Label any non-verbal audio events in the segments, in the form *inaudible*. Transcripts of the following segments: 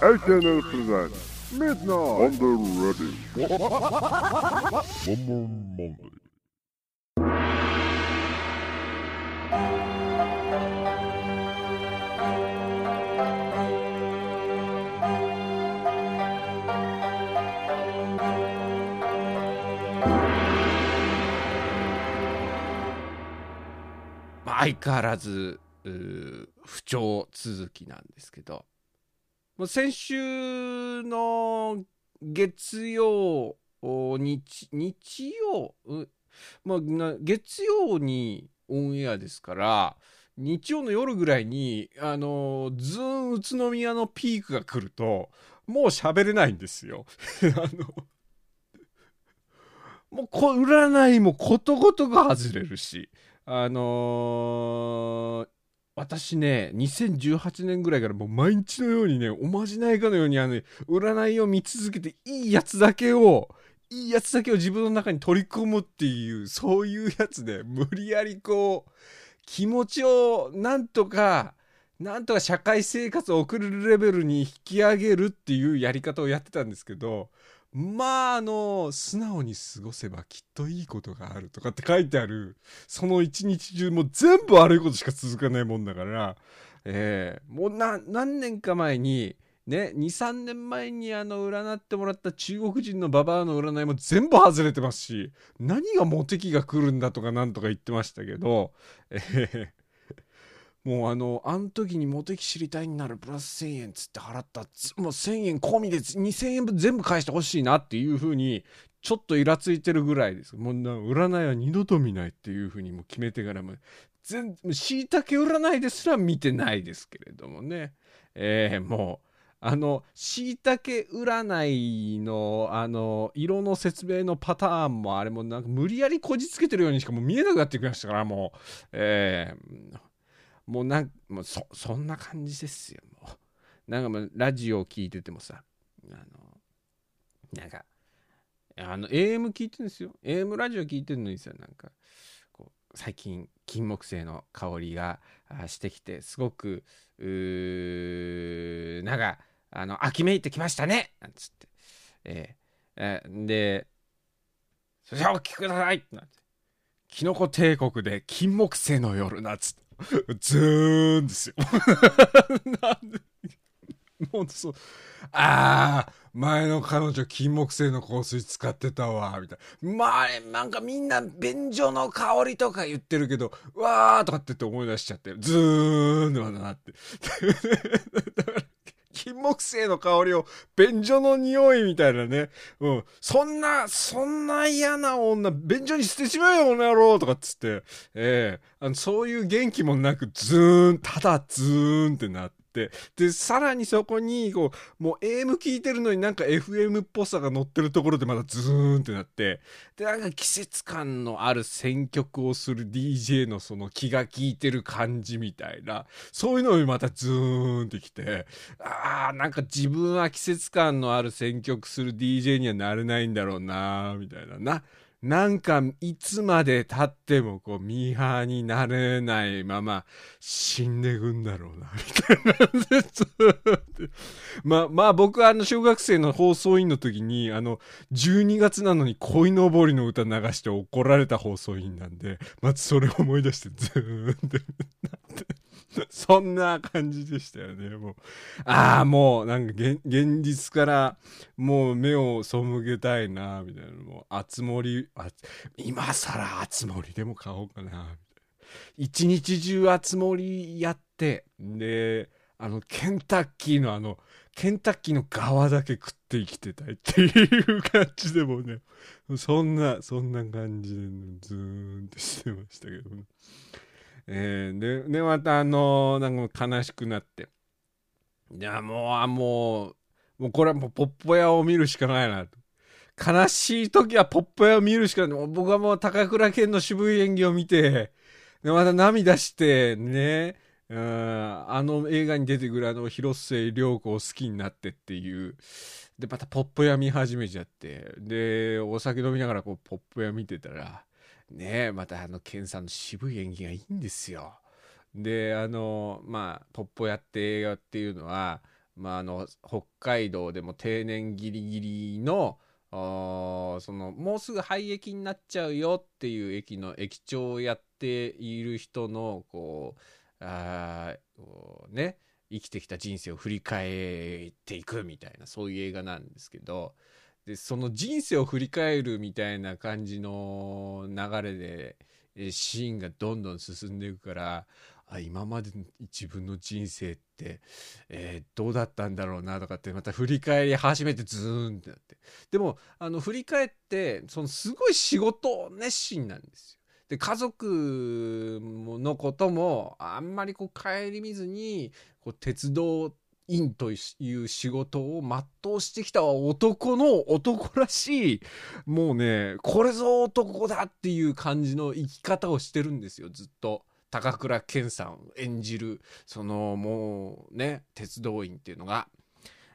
SNL presents Midnight on the Ready. One more Monday. まあ相変わらず不調続きなんですけどもう先週の月曜日日曜まあ月曜にオンエアですから日曜の夜ぐらいにあのズーン宇都宮のピークが来るともう喋れないんですよ。*laughs* あのもうこ占いもことごとく外れるしあのー私ね2018年ぐらいからもう毎日のようにねおまじないかのようにあの、占いを見続けていいやつだけをいいやつだけを自分の中に取り込むっていうそういうやつで無理やりこう気持ちをなんとかなんとか社会生活を送るレベルに引き上げるっていうやり方をやってたんですけどまああの素直に過ごせばきっといいことがあるとかって書いてあるその一日中もう全部悪いことしか続かないもんだから、えーもう何年か前にね23年前にあの占ってもらった中国人のババアの占いも全部外れてますし何がモテ期が来るんだとかなんとか言ってましたけど、えーもうあの、あの時にモテ期知りたいになるプラス1000円つって払ったもう1000円込みで2000円分全部返してほしいなっていう風にちょっとイラついてるぐらいです。もう占いは二度と見ないっていう風にも決めてからも全しいたけ占いですら見てないですけれどもね。えーもうあのしいたけ占いのあの色の説明のパターンもあれもなんか無理やりこじつけてるようにしかもう見えなくなってきましたからもうえーもうなんもうそそんな感じですよもう。なんかもうラジオを聞いててもさあのなんかあの AM 聞いてるんですよ。AM ラジオ聞いてるのにさなんかこう最近金木犀の香りがあしてきてすごくうーなんかあの秋めいてきましたねなんつって。えーえーでそれじゃあお聞きくださいなんて。キノコ帝国で金木犀の夜なっつって。*laughs* ズーンですよ。*laughs* なんでもうそう。ああ、前の彼女金木犀の香水使ってたわ、みたいな。まあ、なんかみんな便所の香りとか言ってるけど、わーとかってって思い出しちゃって、ズーンってまだなって。だから金木犀の香りを便所の匂いみたいなね。うん。そんな、そんな嫌な女、便所に捨てちまえよ、この野郎とかっつって、ええあの、そういう元気もなく、ズーン、ただズーンってなって、で、さらにそこに、こう、もう AM 聞いてるのになんか FM っぽさが乗ってるところでまだズーンってなって、で、なんか季節感のある選曲をする DJ のその気が利いてる感じみたいな、そういうのにまたズーンってきて、ああ、なんか自分は季節感のある選曲する DJ にはなれないんだろうな、みたいな。な、なんかいつまで経ってもこうミーハーになれないまま死んでくんだろうな、みたいな。*laughs* まあ、まあ僕はあの小学生の放送委員の時にあの12月なのに恋のぼりの歌流して怒られた放送委員なんで、まずそれを思い出してずーんって。*laughs* そんな感じでしたよね、もう。ああ、もう、なんか現、現実から、もう目を背けたいな、みたいな。もう、あつ森、あ今更あつ森でも買おうかな、みたいな。一日中あつ森やって、で、あの、ケンタッキーのあの、ケンタッキーの側だけ食って生きてたいっていう感じでもね、そんな、そんな感じで、ずーんってしてましたけどね。えーで、で、またあのなんか悲しくなって。いや、もう、あ、もう、もうこれはもうポッポ屋を見るしかないなと。悲しい時はポッポ屋を見るしかない。僕はもう高倉健の渋い演技を見て、で、また涙して、ね、うん、あの映画に出てくるあの広末涼子を好きになってっていう。で、またポッポ屋見始めちゃって。で、お酒飲みながらこうポッポ屋見てたら、ね、またあの、ケンさんの渋い演技がいいんですよ。で、あの、まあ、ポッポやって映画っていうのは、まあ、あの北海道でも定年ギリギリのそのもうすぐ廃駅になっちゃうよっていう駅の駅長をやっている人のこうあこうね生きてきた人生を振り返っていくみたいなそういう映画なんですけどでその人生を振り返るみたいな感じの流れでシーンがどんどん進んでいくからあ今までの自分の人生って、えー、どうだったんだろうなとかってまた振り返り始めてズーンってなってでもあの振り返ってそのすごい仕事熱心なんですよ。で家族のこともあんまりこう顧みずにこう鉄道員という仕事を全うしてきた男の男らしいもうねこれぞ男だっていう感じの生き方をしてるんですよずっと。高倉健さん演じるそのもうね鉄道員っていうのが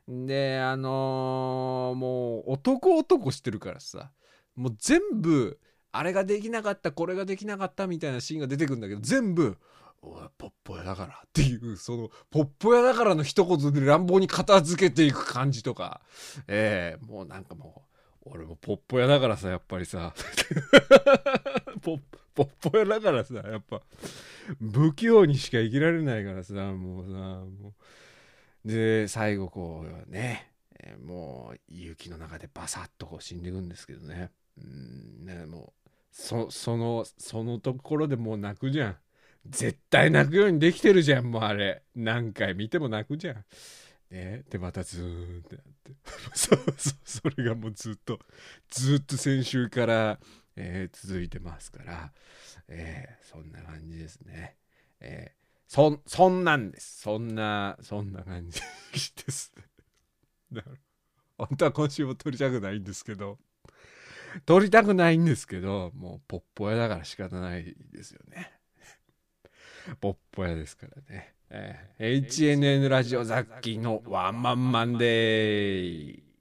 であのー、もう男男してるからさもう全部あれができなかったこれができなかったみたいなシーンが出てくるんだけど全部「おいポッポ屋だから」っていうその「ポッポ屋だから」の一言で乱暴に片付けていく感じとか。ええー、もうなんかもう俺もポッポ屋だからさやっぱりさ。*laughs* ポッポッポ屋だからさやっぱ。不器用にしか生きられないからさもうさもう。で最後こうね、えー、もう雪の中でバサッとこう死んでいくんですけどね。うんねもうそそのそのところでもう泣くじゃん。絶対泣くようにできてるじゃんもうあれ何回見ても泣くじゃんね、でまたズーンってなって *laughs* そうそうそれがもうずっとずっと先週からえー、続いてますから、えー、そんな感じですね。えー、そ、そんなんです。そんな、そんな感じです。だから、本当は今週も撮りたくないんですけど、撮りたくないんですけど、もうポッポ屋だから仕方ないですよね。ぼっぽやですからね。えー、HNN ラジオザッキーのワンマンマンデー。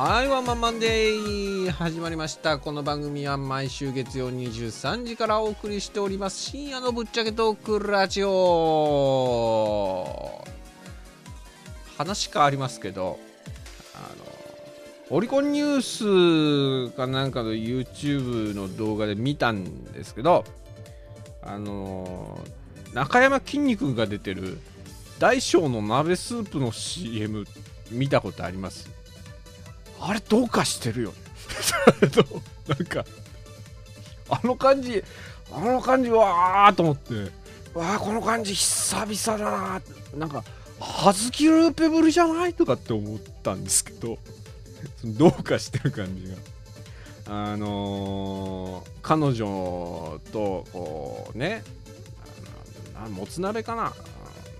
はいワンマンマンデー始まりました。この番組は毎週月曜23時からお送りしております。深夜のぶっちゃけトークラジオ。話変わりますけどあのオリコンニュースかなんかの YouTube の動画で見たんですけどあの中山きんに君が出てる大小の鍋スープの CM 見たことあります？あれどうかしてるよ。ね *laughs* なんかあの感じあの感じわーと思って。わあこの感じ久々だななんかはずきルーペぶりじゃないとかって思ったんですけど。*laughs* どうかしてる感じが。あのー、彼女とこうね。もつ鍋かな。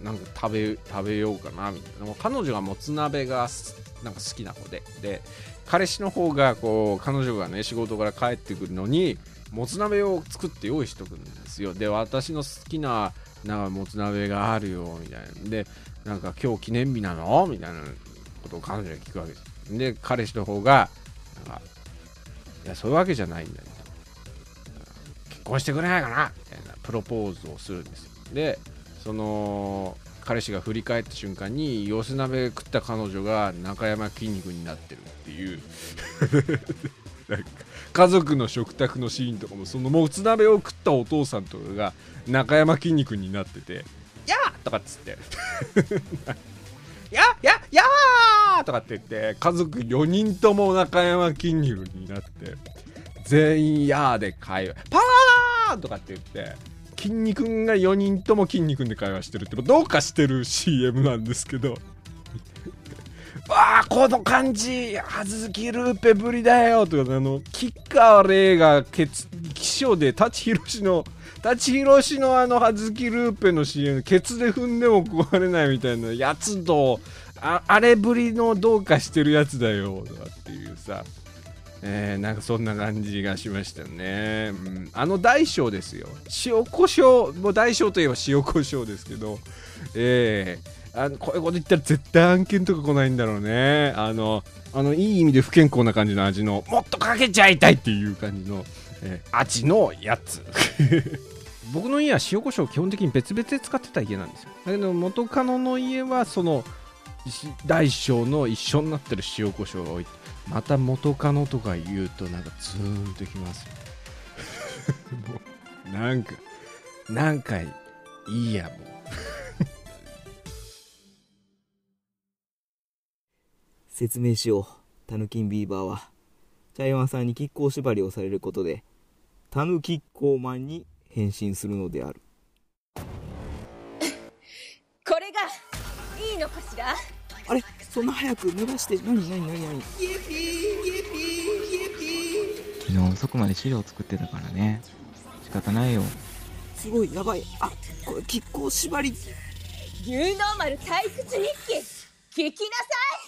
なんか食べ食べようかなみたいな。彼女がもつ鍋がなんか好きな子で。で彼氏の方がこう彼女がね仕事から帰ってくるのにもつ鍋を作って用意しとくんですよ。で私の好きななんかもつ鍋があるよみたいな。でなんか今日記念日なの？みたいなことを彼女に聞くわけです。で彼氏の方がなんかいやそういうわけじゃないんだよ。結婚してくれないかな？みたいなプロポーズをするんですよ。でその彼氏が振り返った瞬間に寄せ鍋食った彼女が中山きんになってるっていう *laughs* 家族の食卓のシーンとかもそのもつ鍋を食ったお父さんとかが中山きんになってて「やー!」とかっつって「や *laughs* ややー!」とかって言って家族4人とも中山きんに君になって全員「やー!」で会話「パワー!」とかって言って筋肉が4人とも筋肉で会話してるってどうかしてる CM なんですけど。*laughs* わあこの感じはずきルーペぶりだよとかあの吉川玲が気象で舘ひろしの舘ひろしのあのはずきルーペの CM ケツで踏んでも壊れないみたいなやつとああれぶりのどうかしてるやつだよとかっていうさ。えー、なんかそんな感じがしましたね、うん、あの大小ですよ。塩コショウもう大小といえば塩コショウですけど。えー、あこういうこと言ったら絶対案件とか来ないんだろうね。あのあのいい意味で不健康な感じの味のもっとかけちゃいたいっていう感じの、えー、味のやつ。*laughs* 僕の家は塩コショウ基本的に別々で使ってた家なんですよ。だけど元カノの家はその大小の一緒になってる塩コショウが多い。また元カノとか言うとなんかズーンときますもう *laughs* なんか。何回いいやもう。*laughs* 説明しよう。タヌキンビーバーは茶山さんに亀甲縛りをされることでタヌキッコーマンに変身するのである。*laughs* これがいいのかしら？あれ？そんな早く濡らして？何？何？何？何？昨日遅くまで資料作ってたからね。仕方ないよ。すごいやばい。あこれ亀甲縛り。牛ノーマル退屈日記。聞きなさい。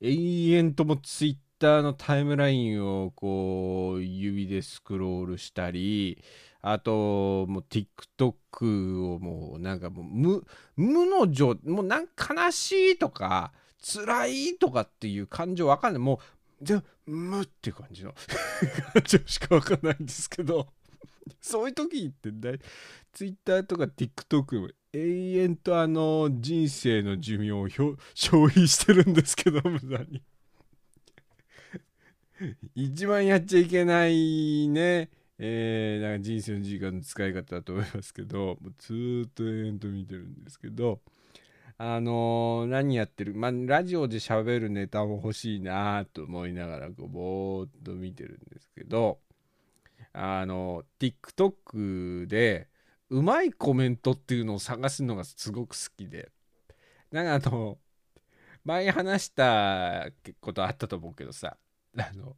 永遠ともツイッターのタイムラインをこう、指でスクロールしたり、あと、もう TikTok をもうなんかもう無、無の状、もうなんか悲しいとか、辛いとかっていう感情わかんない。もう、じゃ無っていう感じの *laughs* 感情しかわかんないんですけど、*laughs* そういう時ってだい、Twitter とか TikTok も永遠とあの人生の寿命をひょ消費してるんですけど、無駄に。*laughs* 一番やっちゃいけないね、えー、なんか人生の時間の使い方だと思いますけど、もうずっと永遠と見てるんですけど、あのー何やってる、まあ、ラジオで喋るネタも欲しいなと思いながら、こう、ぼーっと見てるんですけど、あの、TikTok で、うまいコメントっていうのを探すのがすごく好きで、なんかあの、前話したことあったと思うけどさ、あの、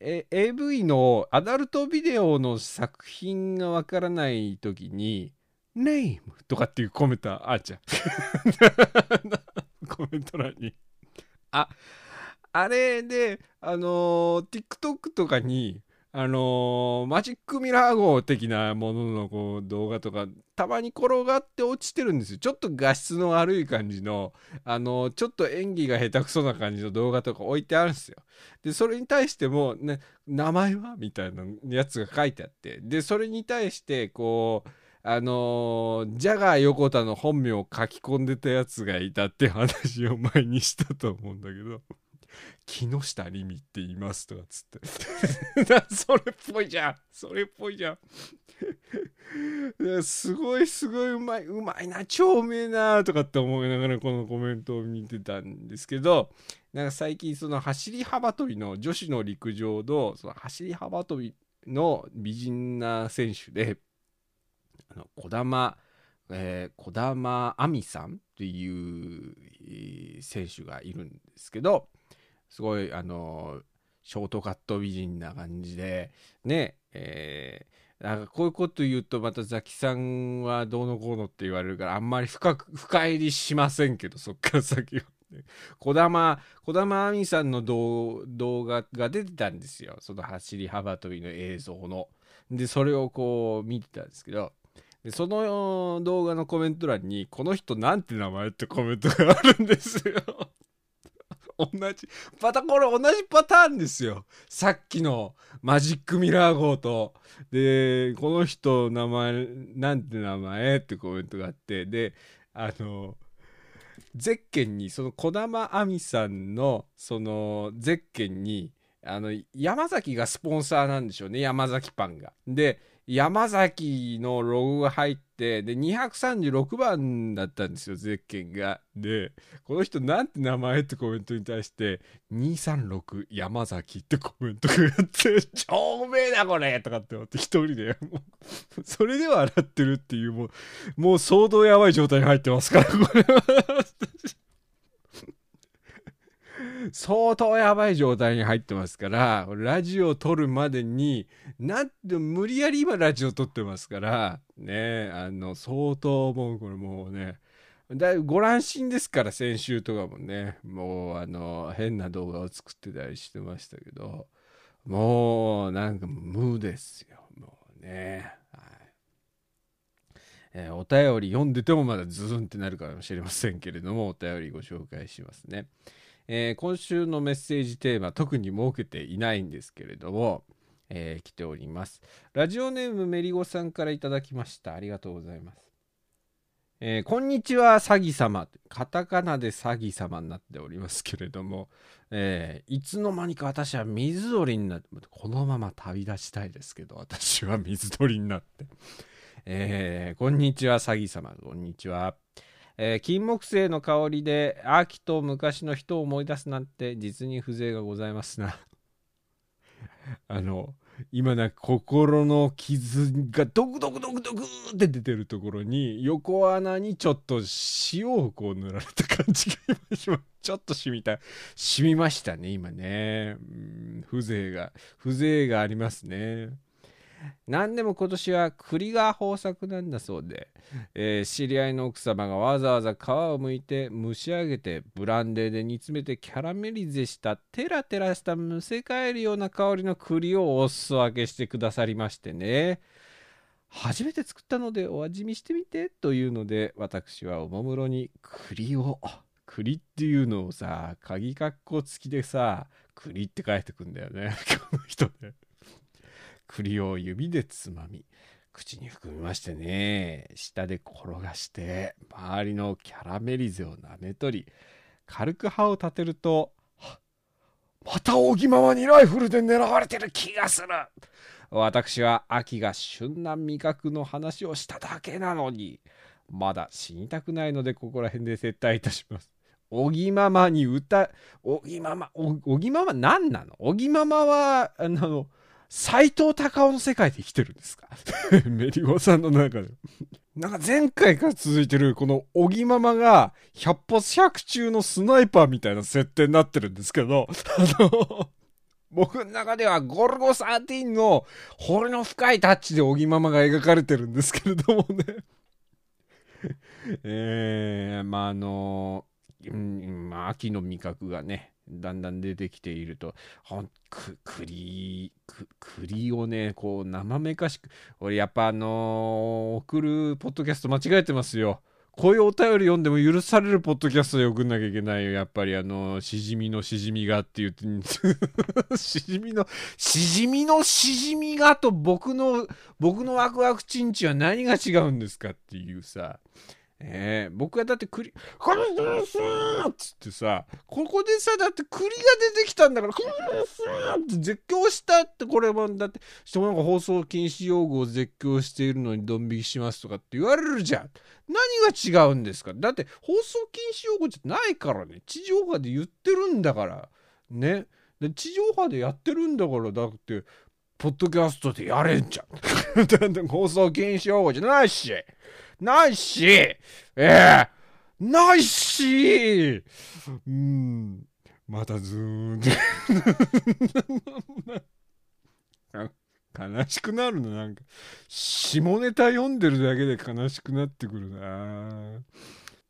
え AV のアダルトビデオの作品がわからないときに、ネームとかっていうコメントあっちゃう。*laughs* コメント欄に。あ、あれで、あのー TikTok とかに、あのーマジックミラー号的なもののこう動画とか、たまに転がって落ちてるんですよ。ちょっと画質の悪い感じの、あのーちょっと演技が下手くそな感じの動画とか置いてあるんですよ。で、それに対しても、ね、名前はみたいなやつが書いてあって、で、それに対して、こう、あのージャガー横田の本名を書き込んでたやつがいたって話を前にしたと思うんだけど、木下リミって言いますとかっつって。*laughs* それっぽいじゃんそれっぽいじゃんすごいすごいうまいうまいな超うめえなとかって思いながらこのコメントを見てたんですけどなんか最近その走り幅跳びの女子の陸上のその走り幅跳びの美人な選手であの児玉えー、児玉亜美さんっていう、選手がいるんですけどすごいあのショートカット美人な感じでねえーなんかこういうこと言うとまたザキさんはどうのこうのって言われるからあんまり深く深入りしませんけどそっから先は。児玉児玉亜美さんの動画が出てたんですよその走り幅跳びの映像の。でそれをこう見てたんですけどでその動画のコメント欄に「この人なんて名前?」ってコメントがあるんですよ。同じまたこれ同じパターンですよ。さっきのマジックミラー号と。でこの人名前なんて名前ってコメントがあって。であのゼッケンにその児玉亜美さんのそのゼッケンにあの山崎がスポンサーなんでしょうね。山崎パンが。で山崎のロゴが入って、で、236番だったんですよ、ゼッケンが。で、この人なんて名前ってコメントに対して、236山崎ってコメントがやって、超うめえだこれとかって思って一人で、もう、それでは笑ってるっていう、もう、もう相当やばい状態に入ってますから、これは。相当やばい状態に入ってますから、ラジオを撮るまでに、なんて無理やり今ラジオ撮ってますから、ね、あの、相当もうこれもうね、だご乱心ですから、先週とかもね、もうあの、変な動画を作ってたりしてましたけど、もうなんか無ですよ、もうね。はいえーお便り読んでてもまだズーンってなるかもしれませんけれども、お便りご紹介しますね。えー今週のメッセージテーマ特に設けていないんですけれども、えー来ております。ラジオネームメリゴさんからいただきました。ありがとうございます、えーこんにちは詐欺様。カタカナで詐欺様になっておりますけれども、えいつの間にか私は水鳥になってこのまま旅立ちたいですけど私は水鳥になって。えーこんにちは詐欺様。こんにちは。えー金木犀の香りで秋と昔の人を思い出すなんて実に風情がございますな。*laughs* あの今な心の傷がドクドクドクドクって出てるところに横穴にちょっと塩をこう塗られた感じが今しまちょっと染みた染みましたね今ね風情が風情がありますね何でも今年は栗が豊作なんだそうでえー知り合いの奥様がわざわざ皮を剥いて蒸し上げてブランデーで煮詰めてキャラメリゼしたテラテラしたむせ返るような香りの栗をお裾分けしてくださりましてね。初めて作ったのでお味見してみてというので私はおもむろに栗を栗っていうのをさ鍵括弧付きでさ栗って書いてくんだよね。*laughs* この人ね。栗を指でつまみ口に含みましてね下で転がして周りのキャラメリゼを舐め取り軽く歯を立てるとまた荻ママにライフルで狙われてる気がする。私は秋が旬な味覚の話をしただけなのにまだ死にたくないのでここら辺で撤退いたします。荻ママに歌荻ママお荻ママ何なの？荻ママはあの斎藤隆夫の世界で生きてるんですか？*laughs* メリゴさんの中で。なんか前回から続いてるこの小木ママが100発百中のスナイパーみたいな設定になってるんですけど、*laughs* あの、僕の中ではゴルゴ13の彫りの深いタッチで小木ママが描かれてるんですけれどもね。*laughs* えー、まああの、うん、まあ秋の味覚がね、だんだん出てきていると、ほんく栗く栗をねこう生めかしく俺やっぱあのー送るポッドキャスト間違えてますよ。こういうお便り読んでも許されるポッドキャストで送んなきゃいけないよ。やっぱりあのしじみのしじみがって言ってしじみのしじみのしじみがと僕の僕のワクワクチンチは何が違うんですかっていうさ。え。ー、僕はだって栗「これですー!」っつってさここでさだって栗が出てきたんだから「これですー!」って絶叫したってこれもだって人もなんか放送禁止用語を絶叫しているのにドン引きしますとかって言われるじゃん。何が違うんですか？だって放送禁止用語じゃないからね。地上波で言ってるんだから。ね。で地上波でやってるんだからだってポッドキャストでやれんじゃん。*laughs* 放送禁止用語じゃないし。ないし、ええないし、うん、またずーんと悲しくなるの、なんか、下ネタ読んでるだけで悲しくなってくるな。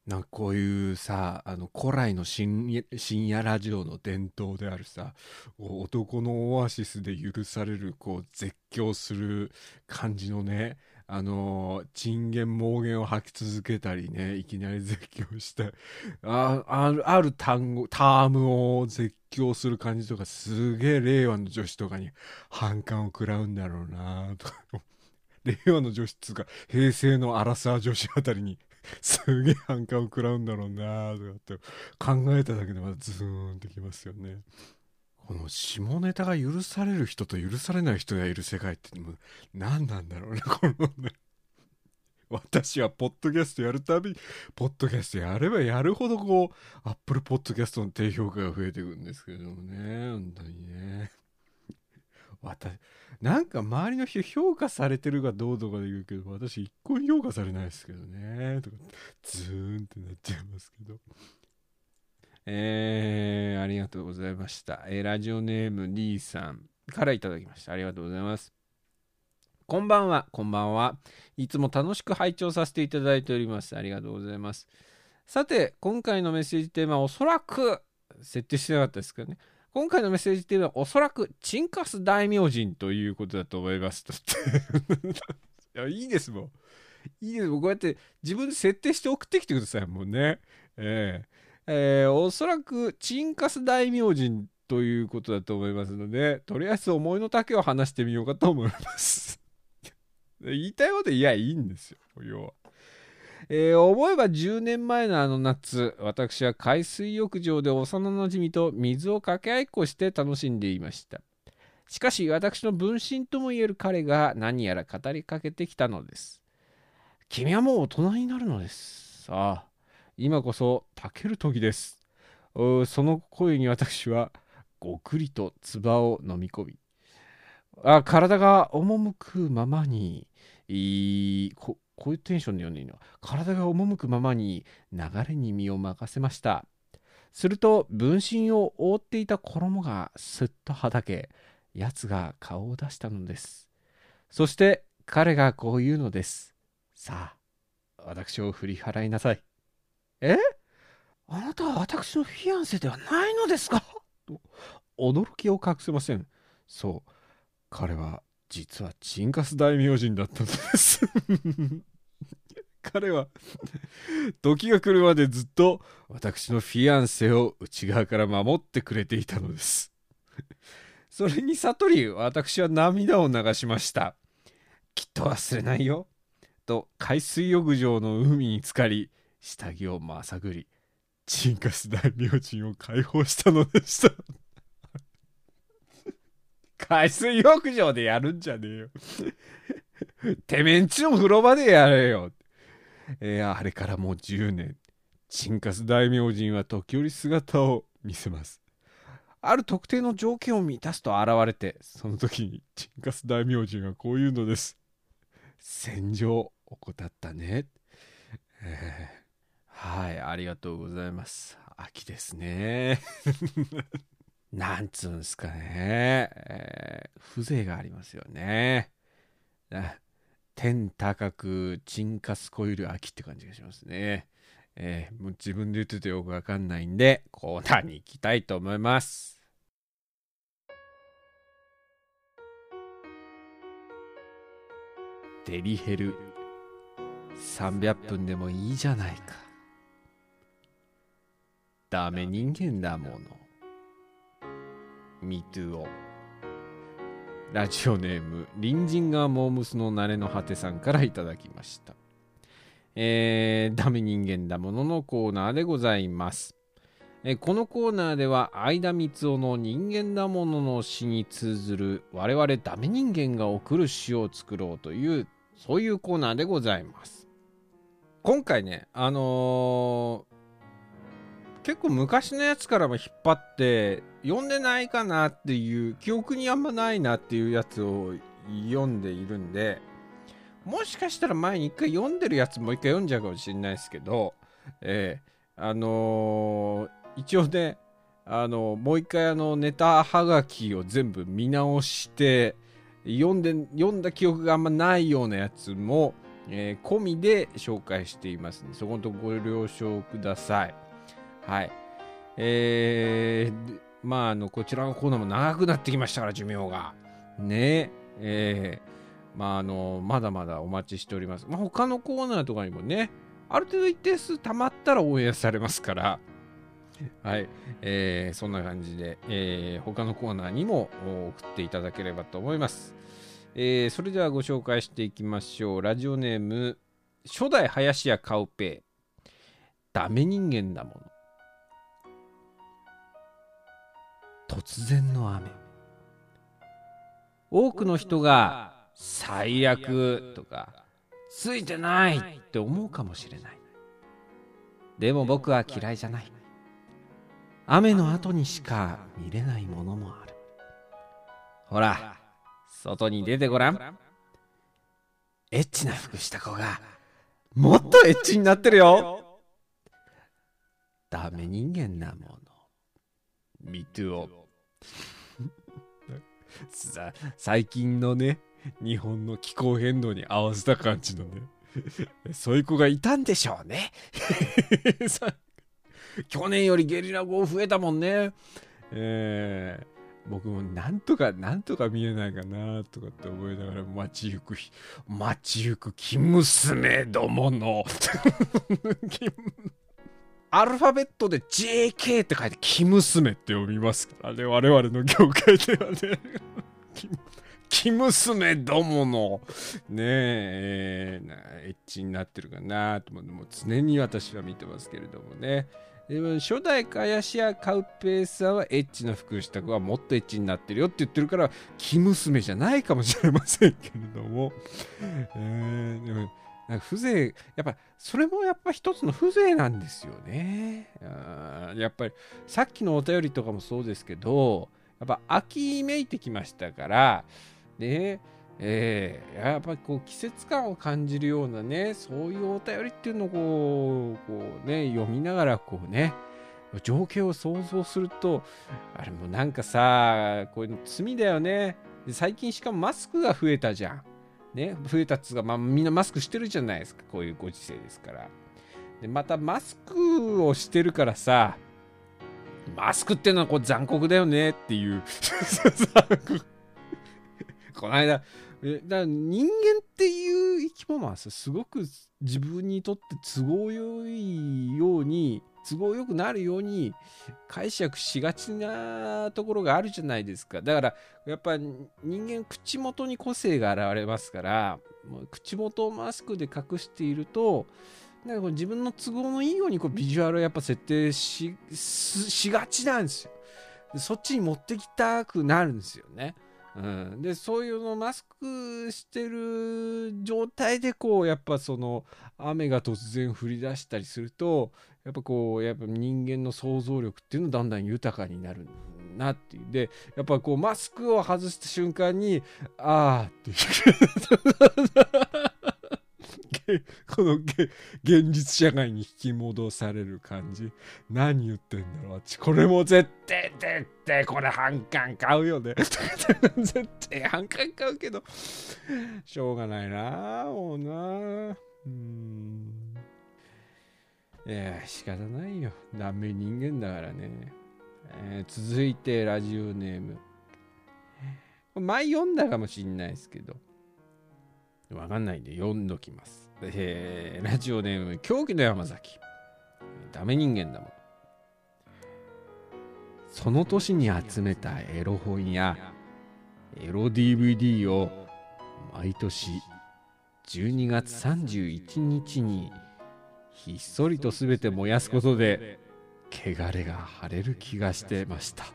なんかこういうさあの古来の深夜深夜ラジオの伝統であるさ男のオアシスで許されるこう絶叫する感じのねあの珍言妄言を吐き続けたりねいきなり絶叫したああるある単語タームを絶叫する感じとかすげえ令和の女子とかに反感を食らうんだろうなとか *laughs* 令和の女子っつうか平成のアラサー女子あたりに *laughs* すげえ反感を食らうんだろうなとかって考えただけでまたズーンってきますよね。この下ネタが許される人と許されない人がいる世界ってもう何なんだろうね *laughs* このね私はポッドキャストやるたびポッドキャストやればやるほどこうアップルポッドキャストの低評価が増えていくんですけどもね本当にね。私なんか周りの人評価されてるかどうとかで言うけど私一向に評価されないですけどねとかズーンってなっちゃいますけど。えー、ありがとうございました。えーラジオネーム D さんからいただきました。ありがとうございます。こんばんは、こんばんは。いつも楽しく拝聴させていただいております。ありがとうございます。さて、今回のメッセージテーマはおそらく、設定してなかったですけどね。今回のメッセージテーマはおそらく、チンカス大名人ということだと思います。と *laughs* いや、いいですもん。いいですもん。こうやって自分で設定して送ってきてください。もうね。えええーおそらくチンカス大名人ということだと思いますのでとりあえず思いの丈を話してみようかと思います。*laughs* 言いたいこと言いやいいんですよ要は、えー思えば10年前のあの夏私は海水浴場で幼なじみと水を掛け合いっこして楽しんでいました。しかし私の分身ともいえる彼が何やら語りかけてきたのです君はもう大人になるのです。さあ。今こそたける時です。おその声に私はごくりと唾を飲み込み、あ体が赴くままに、いいここういうテンションで読んでいいの？体が赴くままに流れに身を任せました。すると分身を覆っていた衣がすっとはだけ、奴が顔を出したのです。そして彼がこう言うのです。さあ、私を振り払いなさい。え？あなたは私のフィアンセではないのですか？と驚きを隠せません。そう、彼は実はチンカス大名人だったのです。*laughs* 彼は時が来るまでずっと私のフィアンセを内側から守ってくれていたのです。*laughs* それに悟り私は涙を流しました。きっと忘れないよ。と海水浴場の海に浸かり下着をまさぐりチンカス大名人を解放したのでした。*laughs* 海水浴場でやるんじゃねえよ。*laughs* てめんちの風呂場でやれよ、えーあれからもう10年。チンカス大名人は時折姿を見せます。ある特定の条件を満たすと現れてその時にチンカス大名人はこう言うのです。戦場怠ったね。えー。はい、ありがとうございます。秋ですね。*laughs* なんつうんすかね、えー風情がありますよね。天高くチンカスコイル秋って感じがしますね。えーもう自分で言っててよくわかんないんで、コーナーに行きたいと思います。デリヘル300分でもいいじゃないか。ダメ人間だもの。ミトゥオ。ラジオネーム、隣人がモームスの慣れの果てさんからいただきました。えー、ダメ人間だもののコーナーでございます。えーこのコーナーでは相田光雄の人間だものの詩に通ずる我々ダメ人間が送る詩を作ろうというそういうコーナーでございます。今回ね、あのー結構昔のやつからも引っ張って読んでないかなっていう記憶にあんまないなっていうやつを読んでいるんでもしかしたら前に一回読んでるやつもう一回読んじゃうかもしれないですけど、えーあのー一応ねあのもう一回あのネタはがきを全部見直して読んで読んだ記憶があんまないようなやつも、えー込みで紹介していますのでそこのとこご了承ください。はい。えーまあ、あの、こちらのコーナーも長くなってきましたから、寿命が。ねえーまあ、あの、まだまだお待ちしております。まあ、他のコーナーとかにもね、ある程度一定数溜まったら応援されますから、はい。えーそんな感じで、えー他のコーナーにも送っていただければと思います。えーそれではご紹介していきましょう。ラジオネーム、初代林家カウペイ。ダメ人間だもの。突然の雨。多くの人が最悪とかついてないって思うかもしれない。でも僕は嫌いじゃない。雨の後にしか見れないものもある。ほら外に出てごらん。エッチな服した子がもっとエッチになってるよダメ人間なもの。Me too さ最近のね日本の気候変動に合わせた感じのねそういう子がいたんでしょうね。*laughs* 去年よりゲリラ豪雨増えたもんね。えー僕もなんとかなんとか見えないかなとかって思いながら街行く街行く生娘どもの *laughs* アルファベットで JK って書いて生娘って読みますからね。我々の業界ではね。*laughs* 生娘どものねえエッチになってるかなと思って。もう常に私は見てますけれどもね。でも初代カヤシア・カウペーさんはエッチな服をした子はもっとエッチになってるよって言ってるから生娘じゃないかもしれませんけれども、えー、でもなんか風情やっぱそれもやっぱ一つの風情なんですよね。やっぱりさっきのお便りとかもそうですけどやっぱ秋めいてきましたからねえー、やっぱりこう季節感を感じるようなねそういうお便りっていうのをこうこうね読みながらこうね情景を想像するとあれもなんかさこういうの罪だよね。最近しかもマスクが増えたじゃん。ね増えたつうか、まあ、みんなマスクしてるじゃないですか。こういうご時世ですから。でまたマスクをしてるからさマスクっていうのはこう残酷だよねっていう。*laughs* この間だから人間っていう生き物はすごく自分にとって都合よいように都合よくなるように解釈しがちなところがあるじゃないですかだからやっぱ人間口元に個性が現れますから口元をマスクで隠しているとなんかこう自分の都合のいいようにこうビジュアルをやっぱ設定ししがちなんですよそっちに持ってきたくなるんですよね。うん、でそういうのマスクしてる状態でこうやっぱその雨が突然降り出したりするとやっぱこうやっぱ人間の想像力っていうのだんだん豊かになるなっていう。でやっぱこうマスクを外した瞬間にああっていう。この現実社会に引き戻される感じ。何言ってんだろう。これも絶対絶対これ半巻買うよね。*laughs* 絶対半巻買うけど。しょうがないなもうな。うん。いや仕方ないよ。ダメ人間だからね、えー、続いてラジオネーム。前読んだかもしんないですけど。わかんないんで読んどきます。えー、ラジオネーム狂気の山崎。ダメ人間だもん。その年に集めたエロ本やエロ DVD を毎年12月31日にひっそりと全て燃やすことで汚れが晴れる気がしてました。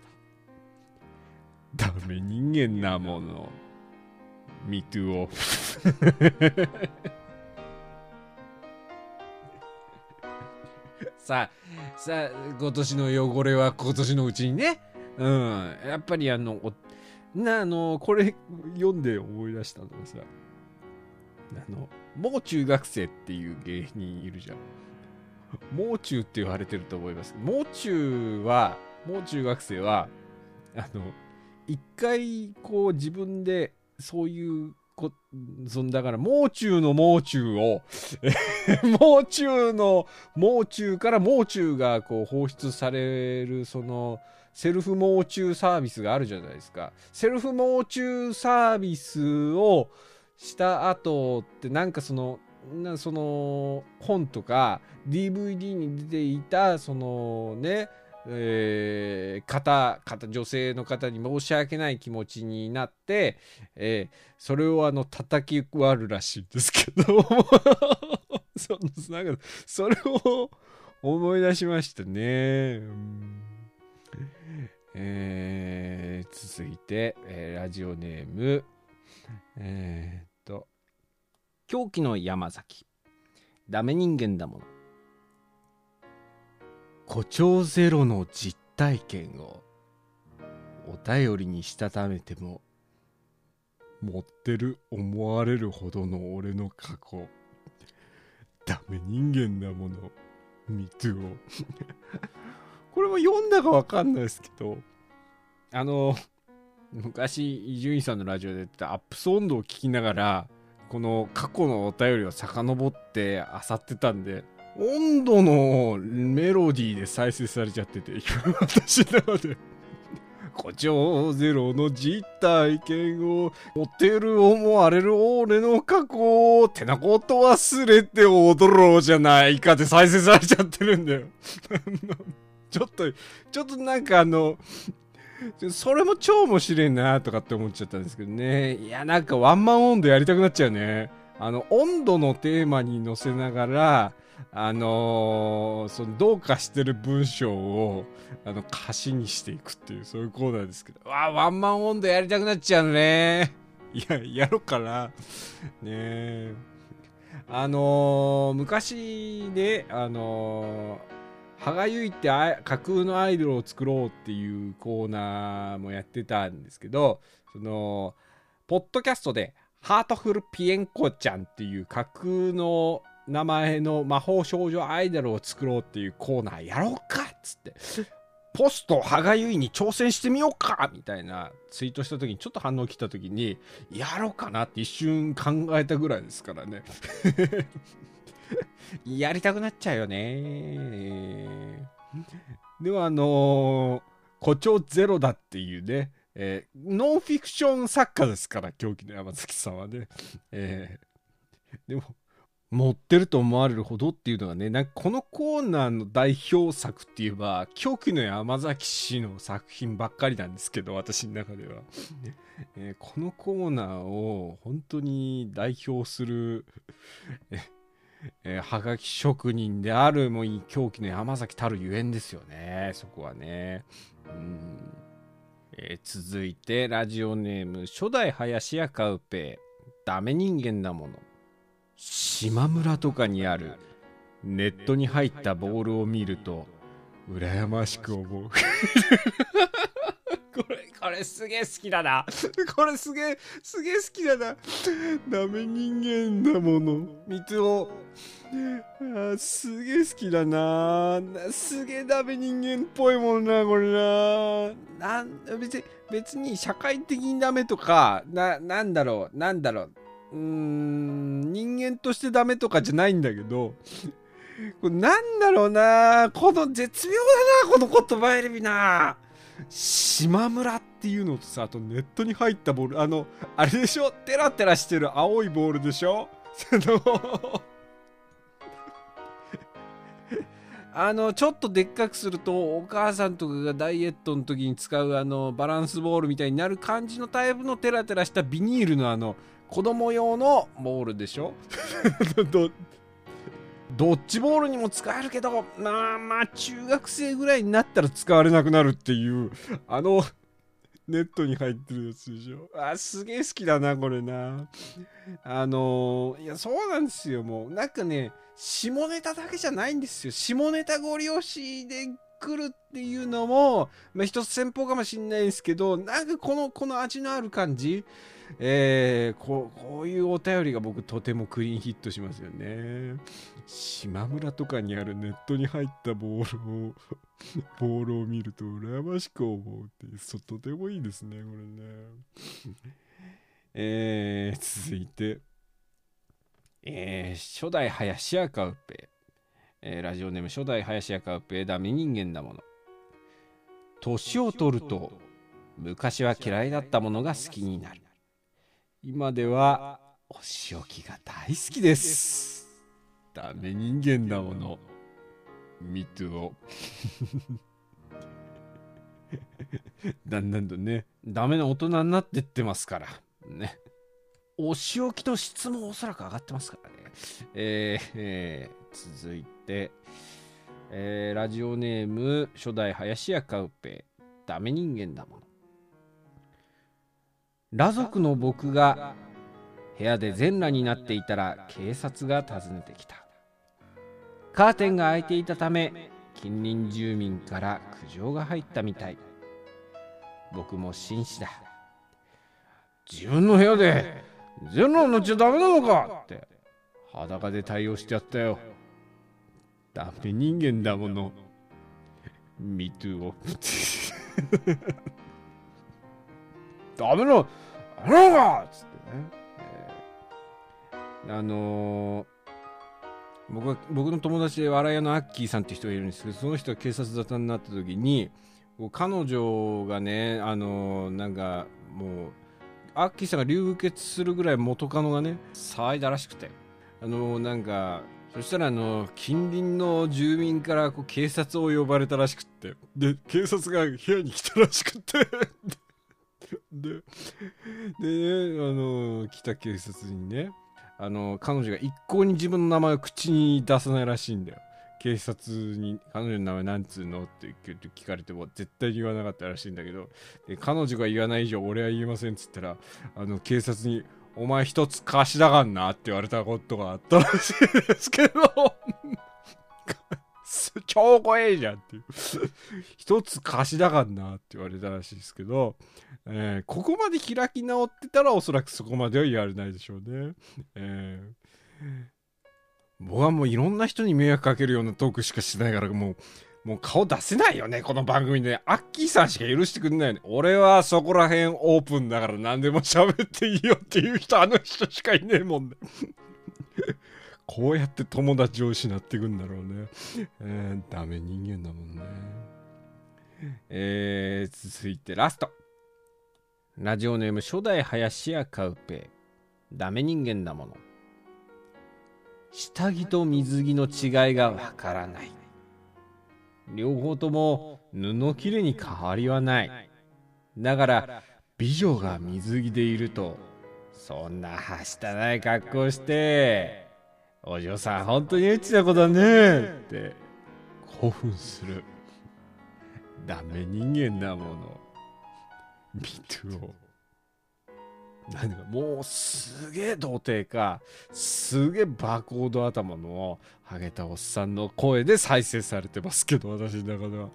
ダメ人間なもの。Me too をさあ、さあ、今年の汚れは今年のうちにね。うん。やっぱりあの、な、あの、これ読んで思い出したのがさ、あの、もう中学生っていう芸人いるじゃん。もう中って言われてると思います、もう中は、もう中学生は、あの、一回こう自分でそういうこそんだからもう中のもう中を *laughs* もう中のもう中からもう中がこう放出されるそのセルフもう中サービスがあるじゃないですか。セルフもう中サービスをした後ってなんかそのなその本とか DVD に出ていたそのねえー、方方女性の方に申し訳ない気持ちになって、えー、それをあの叩き割るらしいんですけど。*laughs* そなんかそれを思い出しましたね。えー続いて、えーラジオネーム。えーっと狂気の山崎。ダメ人間だもの。誇張ゼロの実体験をお便りにしたためても持ってる思われるほどの俺の過去ダメ人間なものミトゥを。*laughs* これも読んだかわかんないですけどあの昔伊集院さんのラジオでやってたアップソンドを聞きながらこの過去のお便りを遡って漁ってたんで温度のメロディーで再生されちゃってて私の中で。誇張ゼロの実体験を持てる思われる俺の過去をてなこと忘れて踊ろうじゃないかって再生されちゃってるんだよ。*laughs* ちょっとちょっとなんかあのそれも超面白いなとかって思っちゃったんですけどね。いやなんかワンマン温度やりたくなっちゃうね。あの温度のテーマに乗せながらあのーそのどうかしてる文章をあの歌詞にしていくっていうそういうコーナーですけど。わあワンマン温度やりたくなっちゃうね。いややろうかなねえ。あのー昔ねあのー歯がゆいってあ架空のアイドルを作ろうっていうコーナーもやってたんですけどそのポッドキャストでハートフルピエンコちゃんっていう架空の名前の魔法少女アイドルを作ろうっていうコーナーやろうかっつって。ポスト歯がゆいに挑戦してみようかみたいなツイートした時にちょっと反応来た時にやろうかなって一瞬考えたぐらいですからね。*laughs* やりたくなっちゃうよね。でもあのー誇張ゼロだっていうね、えーノンフィクション作家ですから狂気の山崎さんはね、えーでも持ってると思われるほどっていうのがねなんかこのコーナーの代表作って言えば狂気の山崎氏の作品ばっかりなんですけど私の中では、*laughs* えーこのコーナーを本当に代表するえーはがき職人であるもういい狂気の山崎たるゆえんですよね。そこはね。うん、えー続いてラジオネーム初代林家カウペイ。ダメ人間なもの島村とかにあるネットに入ったボールを見ると羨ましく思う。*laughs* これこれすげえ好きだな。これすげえすげえ好きだな。ダメ人間だもの。三つをすげえ好きだな。すげえダメ人間っぽいもんなこれな。な別に別に社会的にダメとかななんだろうなんだろう。うん人間としてダメとかじゃないんだけど *laughs* これなんだろうなこの絶妙だなこの言葉選びな。島村っていうのとさあとネットに入ったボールあのあれでしょ？テラテラしてる青いボールでしょ？その *laughs* あのちょっとでっかくするとお母さんとかがダイエットの時に使うあのバランスボールみたいになる感じのタイプのテラテラしたビニールのあの子供用のボールでしょ？*laughs* どドッジボールにも使えるけどまあまあ中学生ぐらいになったら使われなくなるっていうあのネットに入ってるやつでしょ？あすげえ好きだなこれな。あのーいやそうなんですよもう。なんかね下ネタだけじゃないんですよ。下ネタご利用しで来るっていうのも、まあ、一つ戦法かもしんないですけどなんかこのこの味のある感じえー、こうこういうお便りが僕とてもクリーンヒットしますよね。島村とかにあるネットに入ったボールを *laughs* ボールを見ると羨ましく思うってそとてもいいですねこれね。えー、続いてえー初代林家カウペ、えーラジオネーム初代林家カウペダメ人間だもの。年を取ると昔は嫌いだったものが好きになる。今ではお仕置きが大好きです。ダメ人間だもの。ミト。ゥ *laughs* をだんだんとねダメな大人になってってますから。ね。お仕置きの質もおそらく上がってますからね。えーえー。続いて、えーラジオネーム初代林家カウペイ。ダメ人間だもの。裸族の僕が部屋で全裸になっていたら警察が訪ねてきた。カーテンが開いていたため近隣住民から苦情が入ったみたい。僕も紳士だ。自分の部屋で全裸になっちゃダメなのかって裸で対応してやったよ。ダメ人間だもの。Me too をダメなダメなのかっつってね、あのー僕は僕の友達で笑い屋のアッキーさんって人がいるんですけどその人が警察沙汰になった時に彼女がねあのーなんかもうアッキーさんが流血するぐらい元カノがね騒いだらしくて。あのーなんかそしたらあの近隣の住民からこう警察を呼ばれたらしくって。で警察が部屋に来たらしくって。*laughs* ででねあの来た警察にねあの彼女が一向に自分の名前を口に出さないらしいんだよ。警察に彼女の名前なんつうのって聞かれても絶対に言わなかったらしいんだけど。で彼女が言わない以上俺は言えませんっつったらあの警察に「お前一つ貸しだがんな」って言われたことがあったらしいですけど。超怖えじゃんっていう。一つ貸しだがんなって言われたらしいですけど、えーここまで開き直ってたらおそらくそこまでは言われないでしょうね。えー僕はもういろんな人に迷惑かけるようなトークしかしてないからもう、もう顔出せないよね、この番組で。アッキーさんしか許してくんないよね。俺はそこら辺オープンだから何でも喋っていいよっていう人、あの人しかいねえもんね。*laughs* こうやって友達を失っていくんだろうね。えーダメ人間だもんね。えー、続いてラスト。ラジオネーム初代林家カウペイ。ダメ人間だもの。下着と水着の違いがわからない。両方とも布切れに変わりはない。だから、美女が水着でいると、そんなはしたない格好して、お嬢さん本当にエッチな子だねって興奮する。ダメ人間だもの。ミトゥを。もうすげえ童貞か、すげえバーコード頭のハゲたおっさんの声で再生されてますけど、私の中では。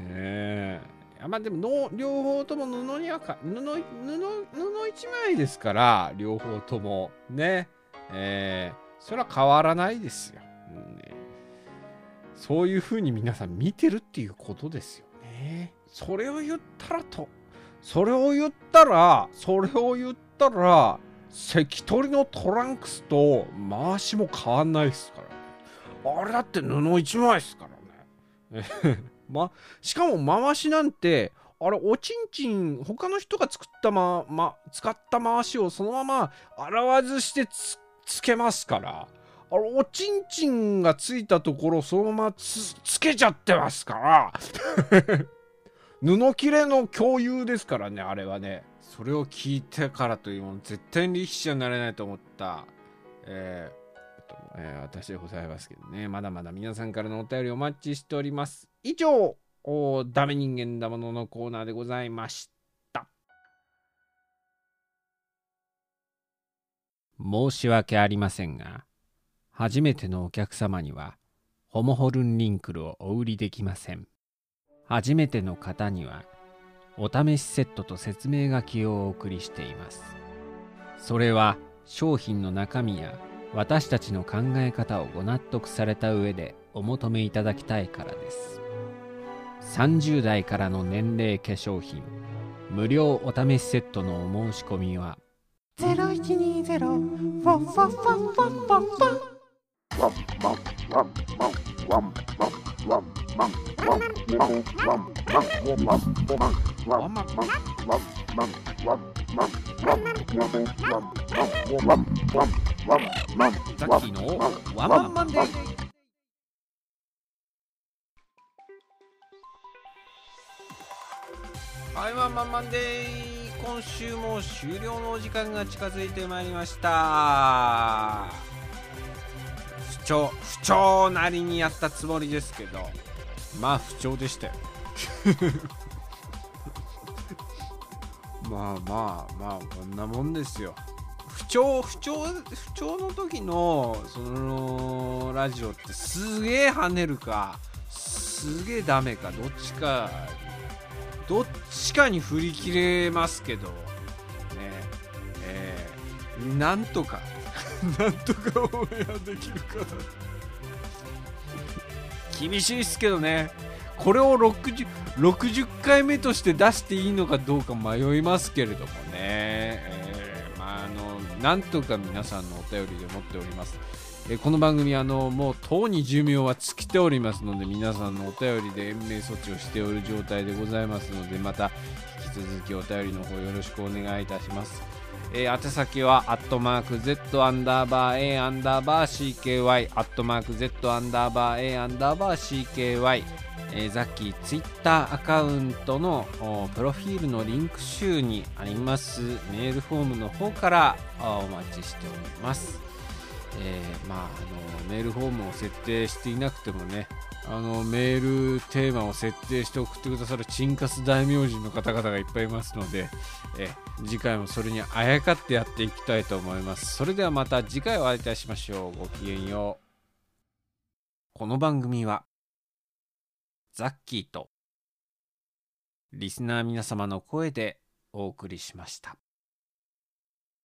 ええまあでもの、両方とも布にはか、布、布、布一枚ですから、両方とも。ね。ええそれは変わらないですよ。うんねそういう風に皆さん見てるっていうことですよね。それを言ったらと、それを言ったら、それを言ったら、関取のトランクスと回しも変わんないですから。あれだって布一枚ですからね。*laughs* ま、しかも回しなんて、あれ、おちんちん、他の人が作ったま、ま、使った回しをそのまま洗わずしてつつけますから。あれ、おちんちんがついたところそのままつつけちゃってますから。布切れの共有ですからね、あれはね。それを聞いてからというもの、絶対に力士になれないと思った、えーえっとえー私でございますけどね。まだまだ皆さんからのお便りお待ちしております。以上、おダメ人間だもののコーナーでございました。申し訳ありませんが、初めてのお客様には、ホモホルンリンクルをお売りできません。初めての方にはお試しセットと説明書きをお送りしています。それは商品の中身や私たちの考え方をご納得された上でお求めいただきたいからです。30代からの年齢化粧品無料お試しセットのお申し込みはザッキーのワンマンマンデーはい、ワンマンマンデー今週も終了のお時間が近づいてまいりました不調不調なりにやったつもりですけどまあ不調でしたよ *laughs* まあまあまあこんなもんですよ。不調不調不調の時のそのラジオってすげえ跳ねるかすげえダメかどっちかどっちかに振り切れますけどねえーなんとか *laughs* なんとかオンエアできるかな厳しいっすけどね。これを 60, 60回目として出していいのかどうか迷いますけれどもね、えーまあ、あのなんとか皆さんのお便りで持っております、えーこの番組あのもうとうに寿命は尽きておりますので皆さんのお便りで延命措置をしておる状態でございますのでまた引き続きお便りの方よろしくお願いいたします。えー宛先は、アットマーク Z アンダーバー A アンダーバー CKY、アットマーク Z アンダーバー A アンダーバー CKY、えーザッキーツイッターアカウントのプロフィールのリンク集にありますメールフォームの方からお待ちしております。えーまあ、あのメールフォームを設定していなくてもねあのメールテーマを設定して送ってくださるチンカス大名人の方々がいっぱいいますので、え次回もそれにあやかってやっていきたいと思います。それではまた次回お会いいたしましょう。ごきげんよう。この番組はザッキーとリスナー皆様の声でお送りしました。